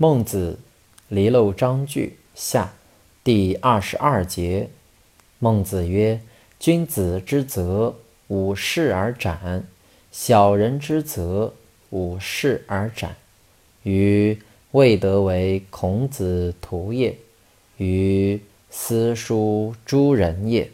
孟子《离娄章句下》第二十二节，孟子曰：“君子之泽，五世而斩；小人之泽，五世而斩。”于未得为孔子徒也，于斯书诸人也。